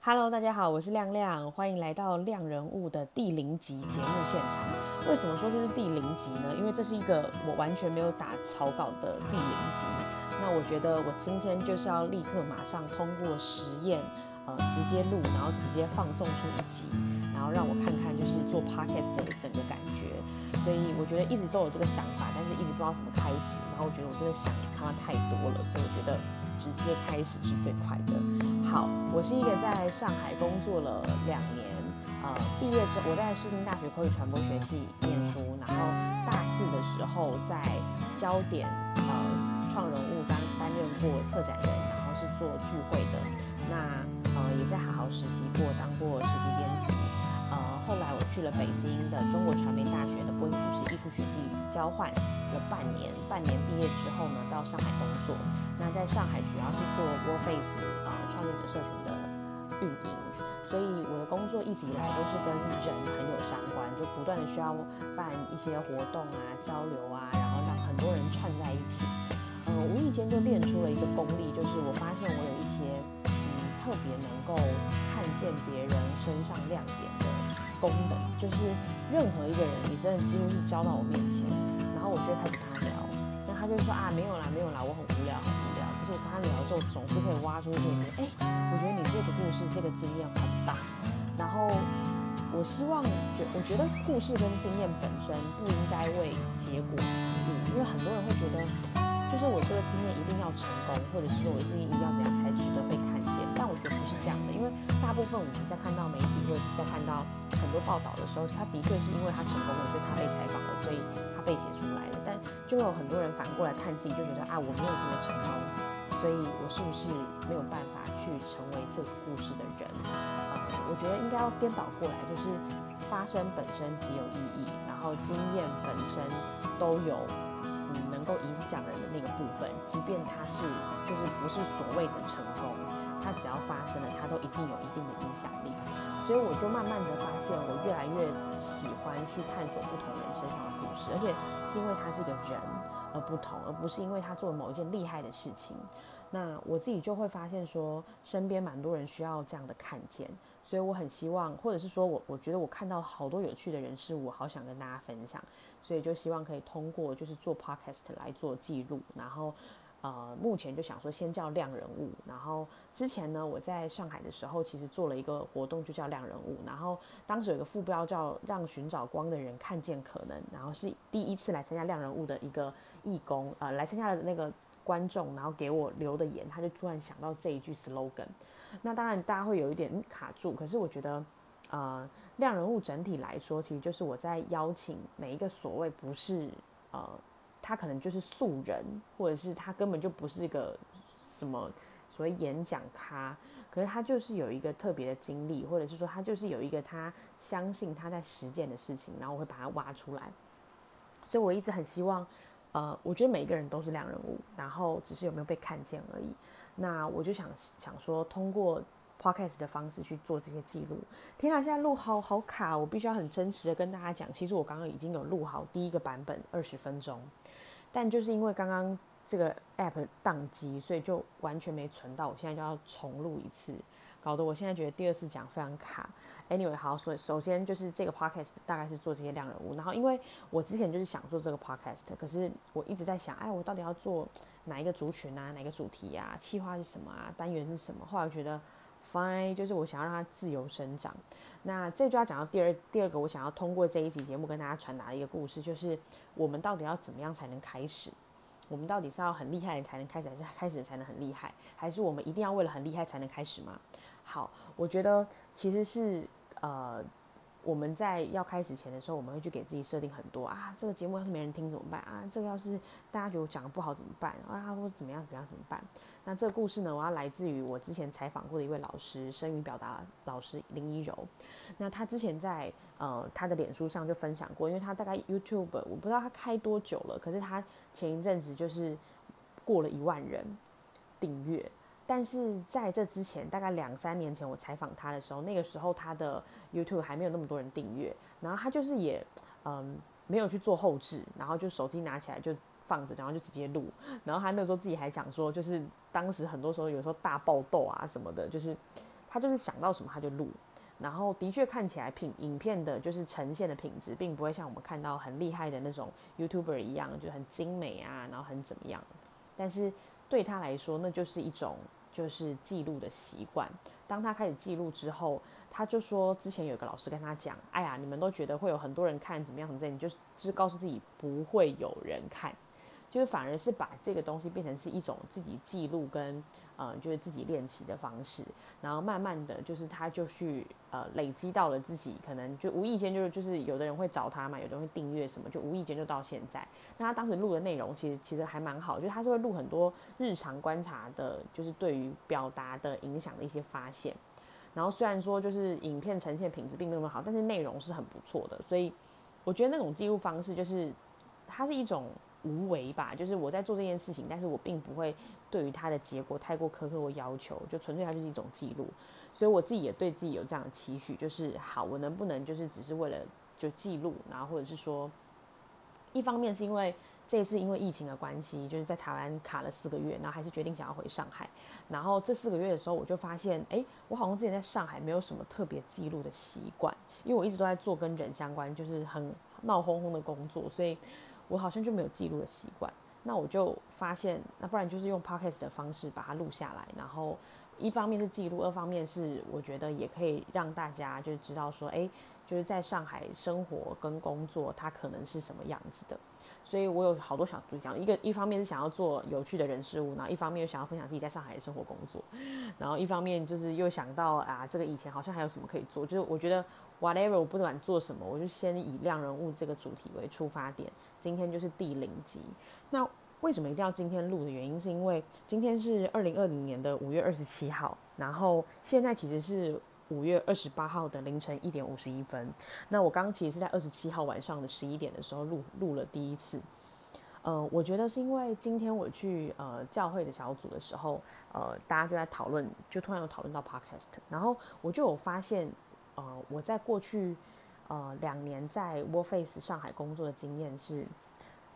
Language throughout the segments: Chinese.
Hello，大家好，我是亮亮，欢迎来到亮人物的第零集节目现场。为什么说这是第零集呢？因为这是一个我完全没有打草稿的第零集。那我觉得我今天就是要立刻马上通过实验，呃，直接录，然后直接放送出一集，然后让我看看就是做 podcast 的整个感觉。所以我觉得一直都有这个想法，但是一直不知道怎么开始。然后我觉得我真的想他妈太多了，所以我觉得。直接开始是最快的。好，我是一个在上海工作了两年，呃，毕业之后我在世新大学口语传播学系念书，然后大四的时候在焦点呃创人物担担任过策展人，然后是做聚会的。那呃也在好好实习过，当过实习编辑。呃，后来我去了北京的中国传媒大学的播音主持艺术学系交换了半年，半年毕业之后呢，到上海工作。那在上海主要是做 WordFace 啊创业者社群的运营，所以我的工作一直以来都是跟人很有相关，就不断的需要办一些活动啊、交流啊，然后让很多人串在一起。嗯，无意间就练出了一个功力，就是我发现我有一些嗯特别能够看见别人身上亮点的功能，就是任何一个人，你真的几乎是交到我面前，然后我就开始跟他聊，那他就说啊没有啦没有啦，我很无聊。就跟他聊的时候，总是可以挖出一些，哎，我觉得你这个故事、这个经验很棒。然后我希望，觉我觉得故事跟经验本身不应该为结果服务，因为很多人会觉得，就是我这个经验一定要成功，或者是说我一定一定要怎样才值得被看见。但我觉得不是这样的，因为大部分我们在看到媒体或者是在看到很多报道的时候，他的确是因为他成功了，所以他被采访了，所以他被写出来了。但就会有很多人反过来看自己，就觉得啊，我没有这么成功。所以，我是不是没有办法去成为这个故事的人？呃，我觉得应该要颠倒过来，就是发生本身极有意义，然后经验本身都有嗯能够影响人的那个部分，即便它是就是不是所谓的成功，它只要发生了，它都一定有一定的影响力。所以我就慢慢的发现，我越来越喜欢去探索不同人身上的故事，而且是因为他这个人。而不同，而不是因为他做了某一件厉害的事情。那我自己就会发现说，身边蛮多人需要这样的看见，所以我很希望，或者是说我我觉得我看到好多有趣的人事物，好想跟大家分享，所以就希望可以通过就是做 podcast 来做记录，然后。呃，目前就想说先叫亮人物，然后之前呢，我在上海的时候，其实做了一个活动，就叫亮人物，然后当时有一个副标叫让寻找光的人看见可能，然后是第一次来参加亮人物的一个义工，呃，来参加的那个观众，然后给我留的言，他就突然想到这一句 slogan，那当然大家会有一点卡住，可是我觉得，呃，亮人物整体来说，其实就是我在邀请每一个所谓不是呃。他可能就是素人，或者是他根本就不是一个什么所谓演讲咖，可是他就是有一个特别的经历，或者是说他就是有一个他相信他在实践的事情，然后我会把它挖出来。所以我一直很希望，呃，我觉得每一个人都是两人物，然后只是有没有被看见而已。那我就想想说，通过 podcast 的方式去做这些记录。天啊，现在录好好卡，我必须要很真实的跟大家讲，其实我刚刚已经有录好第一个版本，二十分钟。但就是因为刚刚这个 app 宕机，所以就完全没存到。我现在就要重录一次，搞得我现在觉得第二次讲非常卡。Anyway，好，所以首先就是这个 podcast 大概是做这些量人物。然后因为我之前就是想做这个 podcast，可是我一直在想，哎，我到底要做哪一个族群啊，哪个主题啊，企划是什么啊，单元是什么？后来我觉得 fine，就是我想要让它自由生长。那这就要讲到第二第二个，我想要通过这一集节目跟大家传达的一个故事，就是我们到底要怎么样才能开始？我们到底是要很厉害才能开始，还是开始才能很厉害？还是我们一定要为了很厉害才能开始吗？好，我觉得其实是呃。我们在要开始前的时候，我们会去给自己设定很多啊，这个节目要是没人听怎么办啊？这个要是大家觉得我讲的不好怎么办啊？或者怎么样怎么样怎么办？那这个故事呢，我要来自于我之前采访过的一位老师，声语表达老师林一柔。那他之前在呃他的脸书上就分享过，因为他大概 YouTube 我不知道他开多久了，可是他前一阵子就是过了一万人订阅。但是在这之前，大概两三年前，我采访他的时候，那个时候他的 YouTube 还没有那么多人订阅，然后他就是也嗯没有去做后置，然后就手机拿起来就放着，然后就直接录。然后他那时候自己还讲说，就是当时很多时候有时候大爆痘啊什么的，就是他就是想到什么他就录，然后的确看起来品影片的就是呈现的品质，并不会像我们看到很厉害的那种 YouTuber 一样，就很精美啊，然后很怎么样。但是对他来说，那就是一种就是记录的习惯。当他开始记录之后，他就说之前有个老师跟他讲，哎呀，你们都觉得会有很多人看，怎么样怎么样，你就就是告诉自己不会有人看。就是反而是把这个东西变成是一种自己记录跟呃，就是自己练习的方式，然后慢慢的就是他就去呃累积到了自己可能就无意间就是就是有的人会找他嘛，有的人会订阅什么，就无意间就到现在。那他当时录的内容其实其实还蛮好，就是他是会录很多日常观察的，就是对于表达的影响的一些发现。然后虽然说就是影片呈现品质并没有那么好，但是内容是很不错的。所以我觉得那种记录方式就是它是一种。无为吧，就是我在做这件事情，但是我并不会对于它的结果太过苛刻或要求，就纯粹它就是一种记录，所以我自己也对自己有这样的期许，就是好，我能不能就是只是为了就记录，然后或者是说，一方面是因为这一次因为疫情的关系，就是在台湾卡了四个月，然后还是决定想要回上海，然后这四个月的时候，我就发现，哎，我好像之前在上海没有什么特别记录的习惯，因为我一直都在做跟人相关，就是很闹哄哄的工作，所以。我好像就没有记录的习惯，那我就发现，那不然就是用 podcast 的方式把它录下来，然后一方面是记录，二方面是我觉得也可以让大家就是知道说，哎，就是在上海生活跟工作，它可能是什么样子的。所以我有好多小主讲，一个一方面是想要做有趣的人事物，然后一方面又想要分享自己在上海的生活工作，然后一方面就是又想到啊，这个以前好像还有什么可以做，就是我觉得 whatever 我不管做什么，我就先以量人物这个主题为出发点。今天就是第零集，那为什么一定要今天录的原因，是因为今天是二零二零年的五月二十七号，然后现在其实是五月二十八号的凌晨一点五十一分。那我刚刚其实是在二十七号晚上的十一点的时候录录了第一次。呃，我觉得是因为今天我去呃教会的小组的时候，呃，大家就在讨论，就突然有讨论到 podcast，然后我就有发现，呃，我在过去。呃，两年在 Warface 上海工作的经验是，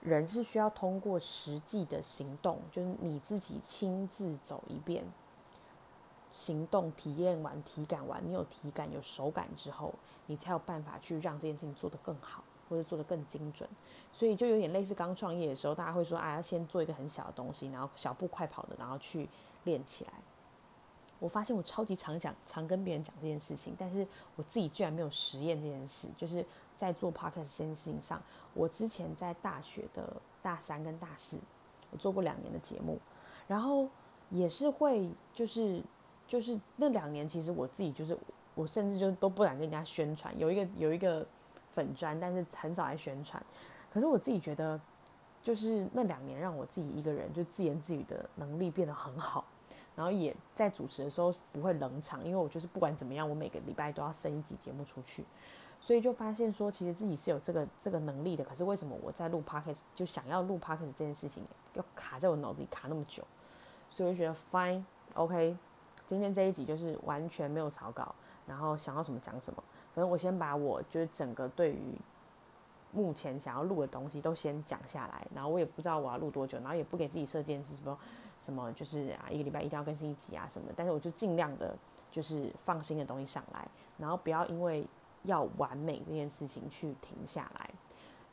人是需要通过实际的行动，就是你自己亲自走一遍，行动体验完、体感完，你有体感、有手感之后，你才有办法去让这件事情做得更好，或者做得更精准。所以就有点类似刚创业的时候，大家会说，啊，要先做一个很小的东西，然后小步快跑的，然后去练起来。我发现我超级常讲，常跟别人讲这件事情，但是我自己居然没有实验这件事。就是在做 podcast 这件事情上，我之前在大学的大三跟大四，我做过两年的节目，然后也是会，就是就是那两年，其实我自己就是我甚至就都不敢跟人家宣传，有一个有一个粉砖，但是很少来宣传。可是我自己觉得，就是那两年让我自己一个人就自言自语的能力变得很好。然后也在主持的时候不会冷场，因为我就是不管怎么样，我每个礼拜都要生一集节目出去，所以就发现说，其实自己是有这个这个能力的。可是为什么我在录 podcast 就想要录 podcast 这件事情，要卡在我脑子里卡那么久？所以我就觉得 fine OK，今天这一集就是完全没有草稿，然后想要什么讲什么，反正我先把我就是整个对于目前想要录的东西都先讲下来，然后我也不知道我要录多久，然后也不给自己设限是什么。什么就是啊，一个礼拜一定要更新一集啊什么，但是我就尽量的，就是放新的东西上来，然后不要因为要完美这件事情去停下来。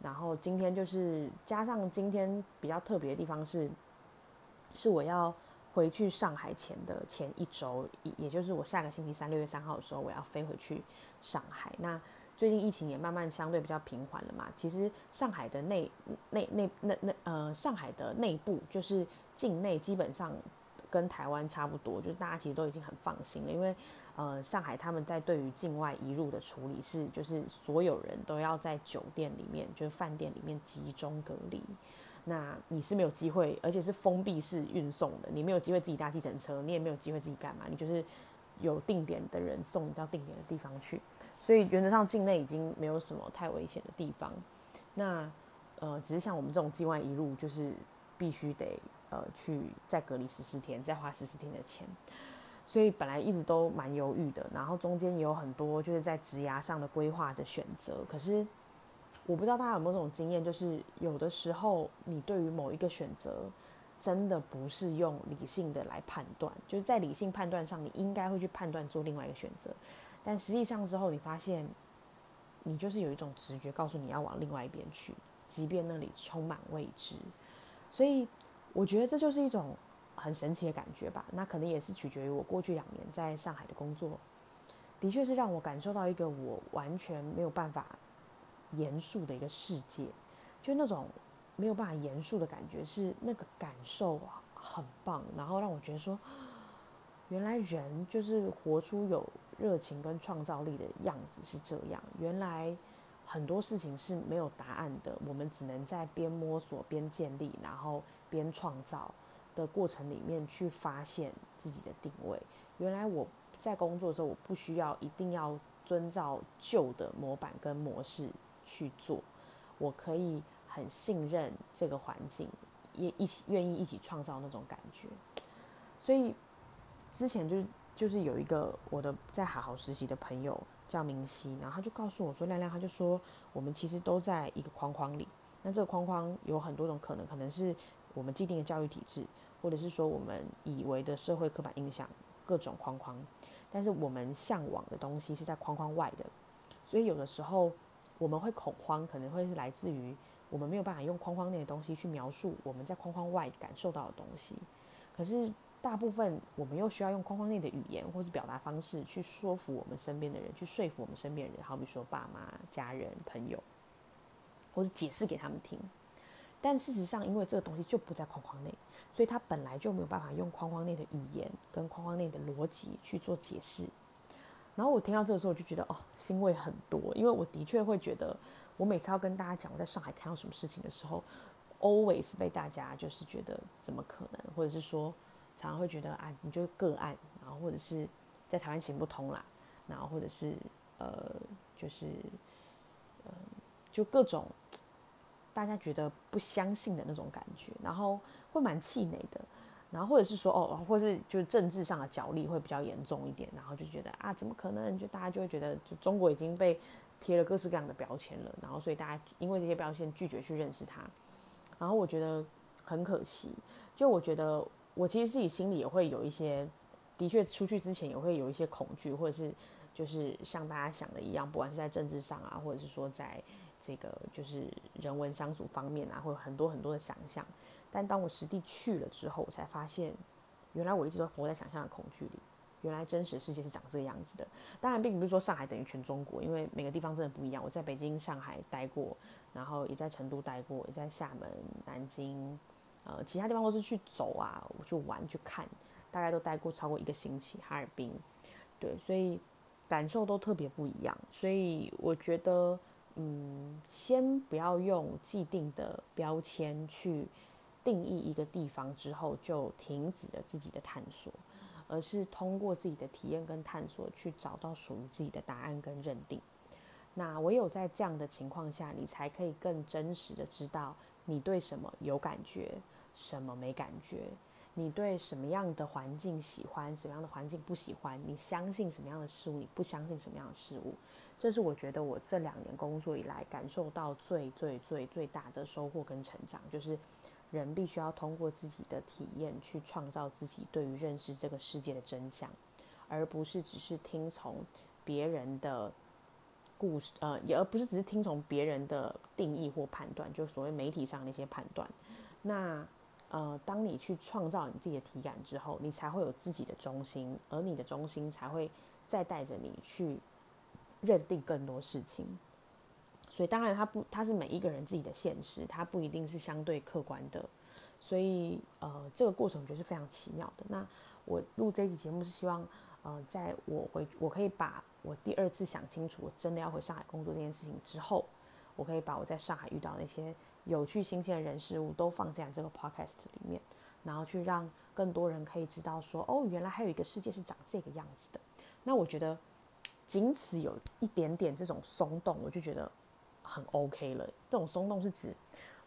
然后今天就是加上今天比较特别的地方是，是我要回去上海前的前一周，也就是我下个星期三六月三号的时候，我要飞回去上海。那最近疫情也慢慢相对比较平缓了嘛，其实上海的内内内那那呃上海的内部就是。境内基本上跟台湾差不多，就是大家其实都已经很放心了，因为呃上海他们在对于境外移入的处理是，就是所有人都要在酒店里面，就是饭店里面集中隔离。那你是没有机会，而且是封闭式运送的，你没有机会自己搭计程车，你也没有机会自己干嘛，你就是有定点的人送你到定点的地方去。所以原则上境内已经没有什么太危险的地方。那呃只是像我们这种境外一路，就是必须得。呃，去再隔离十四天，再花十四天的钱，所以本来一直都蛮犹豫的。然后中间也有很多就是在职涯上的规划的选择。可是我不知道大家有没有这种经验，就是有的时候你对于某一个选择，真的不是用理性的来判断，就是在理性判断上，你应该会去判断做另外一个选择，但实际上之后你发现，你就是有一种直觉告诉你要往另外一边去，即便那里充满未知，所以我觉得这就是一种很神奇的感觉吧。那可能也是取决于我过去两年在上海的工作，的确是让我感受到一个我完全没有办法严肃的一个世界，就那种。没有办法严肃的感觉是那个感受啊，很棒，然后让我觉得说，原来人就是活出有热情跟创造力的样子是这样。原来很多事情是没有答案的，我们只能在边摸索边建立，然后边创造的过程里面去发现自己的定位。原来我在工作的时候，我不需要一定要遵照旧的模板跟模式去做，我可以。很信任这个环境，也一起愿意一起创造那种感觉，所以之前就就是有一个我的在好好实习的朋友叫明熙，然后他就告诉我说：“亮亮，他就说我们其实都在一个框框里，那这个框框有很多种可能，可能是我们既定的教育体制，或者是说我们以为的社会刻板印象，各种框框，但是我们向往的东西是在框框外的，所以有的时候我们会恐慌，可能会是来自于。”我们没有办法用框框内的东西去描述我们在框框外感受到的东西，可是大部分我们又需要用框框内的语言或是表达方式去说服我们身边的人，去说服我们身边的人，好比说爸妈、家人、朋友，或是解释给他们听。但事实上，因为这个东西就不在框框内，所以他本来就没有办法用框框内的语言跟框框内的逻辑去做解释。然后我听到这个时候，我就觉得哦，欣慰很多，因为我的确会觉得。我每次要跟大家讲我在上海看到什么事情的时候，always 被大家就是觉得怎么可能，或者是说常常会觉得啊，你就个案，然后或者是在台湾行不通啦，然后或者是呃，就是呃，就各种大家觉得不相信的那种感觉，然后会蛮气馁的，然后或者是说哦，或是就是政治上的角力会比较严重一点，然后就觉得啊，怎么可能？就大家就会觉得，就中国已经被。贴了各式各样的标签了，然后所以大家因为这些标签拒绝去认识他，然后我觉得很可惜。就我觉得我其实自己心里也会有一些，的确出去之前也会有一些恐惧，或者是就是像大家想的一样，不管是在政治上啊，或者是说在这个就是人文相处方面啊，会有很多很多的想象。但当我实地去了之后，我才发现，原来我一直都活在想象的恐惧里。原来真实世界是长这个样子的，当然并不是说上海等于全中国，因为每个地方真的不一样。我在北京、上海待过，然后也在成都待过，也在厦门、南京，呃，其他地方都是去走啊，我去玩、去看，大概都待过超过一个星期。哈尔滨，对，所以感受都特别不一样。所以我觉得，嗯，先不要用既定的标签去定义一个地方，之后就停止了自己的探索。而是通过自己的体验跟探索，去找到属于自己的答案跟认定。那唯有在这样的情况下，你才可以更真实的知道你对什么有感觉，什么没感觉；你对什么样的环境喜欢，什么样的环境不喜欢；你相信什么样的事物，你不相信什么样的事物。这是我觉得我这两年工作以来感受到最最最最大的收获跟成长，就是。人必须要通过自己的体验去创造自己对于认识这个世界的真相，而不是只是听从别人的故事，呃，也而不是只是听从别人的定义或判断，就所谓媒体上那些判断。那呃，当你去创造你自己的体感之后，你才会有自己的中心，而你的中心才会再带着你去认定更多事情。所以当然，它不，它是每一个人自己的现实，它不一定是相对客观的。所以，呃，这个过程我觉得是非常奇妙的。那我录这一集节目是希望，呃，在我回，我可以把我第二次想清楚，我真的要回上海工作这件事情之后，我可以把我在上海遇到那些有趣、新鲜的人事物都放在这个 podcast 里面，然后去让更多人可以知道说，哦，原来还有一个世界是长这个样子的。那我觉得，仅此有一点点这种松动，我就觉得。很 OK 了，这种松动是指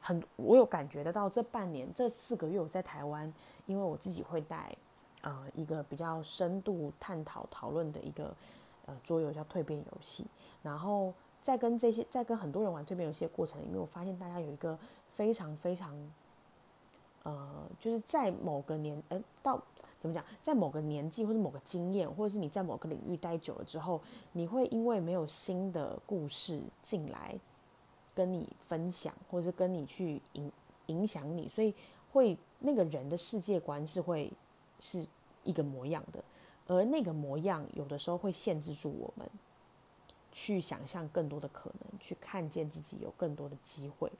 很，我有感觉得到这半年这四个月我在台湾，因为我自己会带呃一个比较深度探讨讨论的一个呃桌游叫蜕变游戏，然后在跟这些在跟很多人玩蜕变游戏的过程里面，我发现大家有一个非常非常呃，就是在某个年，呃，到怎么讲，在某个年纪或者某个经验，或者是你在某个领域待久了之后，你会因为没有新的故事进来跟你分享，或者是跟你去影影响你，所以会那个人的世界观是会是一个模样的，而那个模样有的时候会限制住我们去想象更多的可能，去看见自己有更多的机会。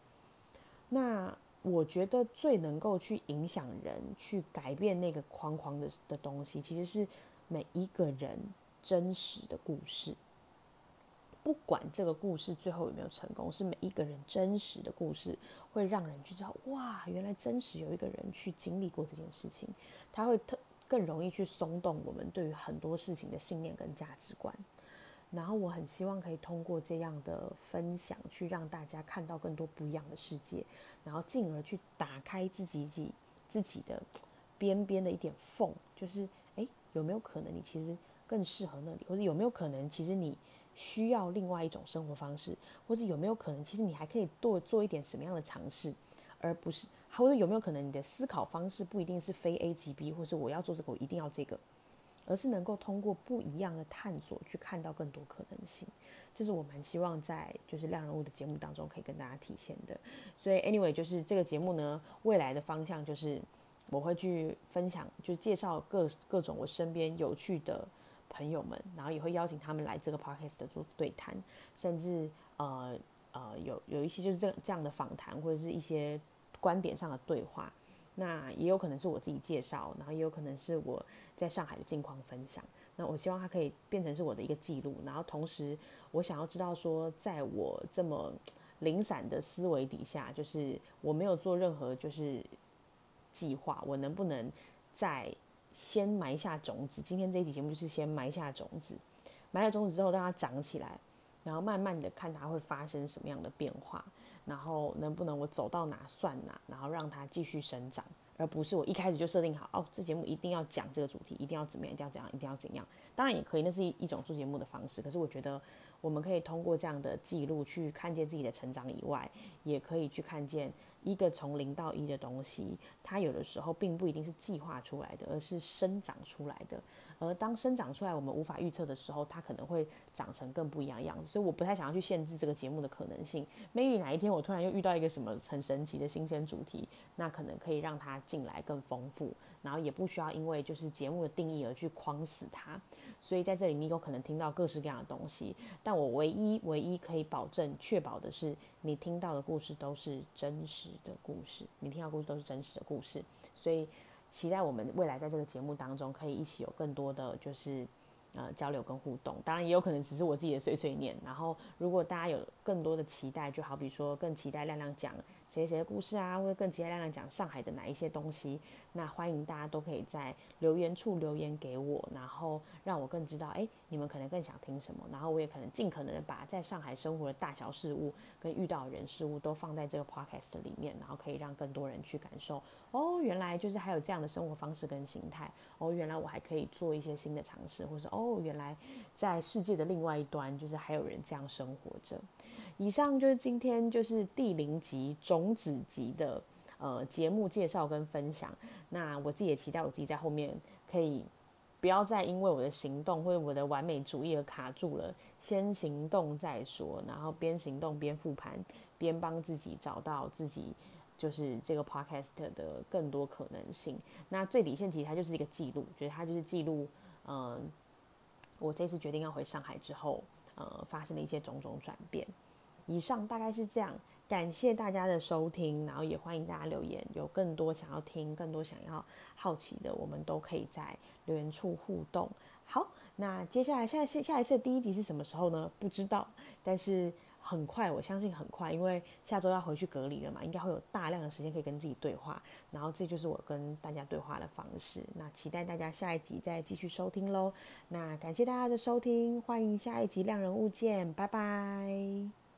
那我觉得最能够去影响人、去改变那个框框的的东西，其实是每一个人真实的故事。不管这个故事最后有没有成功，是每一个人真实的故事，会让人去知道，哇，原来真实有一个人去经历过这件事情，他会特更容易去松动我们对于很多事情的信念跟价值观。然后我很希望可以通过这样的分享，去让大家看到更多不一样的世界，然后进而去打开自己己自己的边边的一点缝，就是诶，有没有可能你其实更适合那里，或者有没有可能其实你需要另外一种生活方式，或者有没有可能其实你还可以多做一点什么样的尝试，而不是或者有没有可能你的思考方式不一定是非 A 即 B，或是我要做这个我一定要这个。而是能够通过不一样的探索去看到更多可能性，这是我蛮希望在就是亮人物的节目当中可以跟大家体现的。所以 anyway，就是这个节目呢，未来的方向就是我会去分享，就介绍各各种我身边有趣的朋友们，然后也会邀请他们来这个 podcast 做对谈，甚至呃呃有有一些就是这这样的访谈或者是一些观点上的对话。那也有可能是我自己介绍，然后也有可能是我在上海的近况分享。那我希望它可以变成是我的一个记录，然后同时我想要知道说，在我这么零散的思维底下，就是我没有做任何就是计划，我能不能在先埋下种子？今天这一期节目就是先埋下种子，埋下种子之后让它长起来，然后慢慢的看它会发生什么样的变化。然后能不能我走到哪算哪，然后让它继续生长，而不是我一开始就设定好哦，这节目一定要讲这个主题，一定要怎么样，一定要怎样，一定要怎样。当然也可以，那是一一种做节目的方式。可是我觉得我们可以通过这样的记录去看见自己的成长以外，也可以去看见一个从零到一的东西，它有的时候并不一定是计划出来的，而是生长出来的。而当生长出来我们无法预测的时候，它可能会长成更不一样的样子。所以我不太想要去限制这个节目的可能性。maybe 哪一天我突然又遇到一个什么很神奇的新鲜主题，那可能可以让它进来更丰富，然后也不需要因为就是节目的定义而去框死它。所以在这里你有可能听到各式各样的东西，但我唯一唯一可以保证确保的是，你听到的故事都是真实的故事，你听到故事都是真实的故事。所以。期待我们未来在这个节目当中可以一起有更多的就是呃交流跟互动，当然也有可能只是我自己的碎碎念。然后如果大家有更多的期待，就好比说更期待亮亮讲谁谁的故事啊，或者更期待亮亮讲上海的哪一些东西，那欢迎大家都可以在留言处留言给我，然后让我更知道哎你们可能更想听什么，然后我也可能尽可能的把在上海生活的大小事物跟遇到的人事物都放在这个 podcast 里面，然后可以让更多人去感受。哦，原来就是还有这样的生活方式跟形态。哦，原来我还可以做一些新的尝试，或是哦，原来在世界的另外一端，就是还有人这样生活着。以上就是今天就是第零集种子集的呃节目介绍跟分享。那我自己也期待我自己在后面可以不要再因为我的行动或者我的完美主义而卡住了，先行动再说，然后边行动边复盘，边帮自己找到自己。就是这个 podcast 的更多可能性。那最底线其实它就是一个记录，觉得它就是记录，嗯，我这次决定要回上海之后，呃，发生的一些种种转变。以上大概是这样，感谢大家的收听，然后也欢迎大家留言，有更多想要听、更多想要好奇的，我们都可以在留言处互动。好，那接下来下下下一次的第一集是什么时候呢？不知道，但是。很快，我相信很快，因为下周要回去隔离了嘛，应该会有大量的时间可以跟自己对话，然后这就是我跟大家对话的方式。那期待大家下一集再继续收听喽。那感谢大家的收听，欢迎下一集亮人物见，拜拜。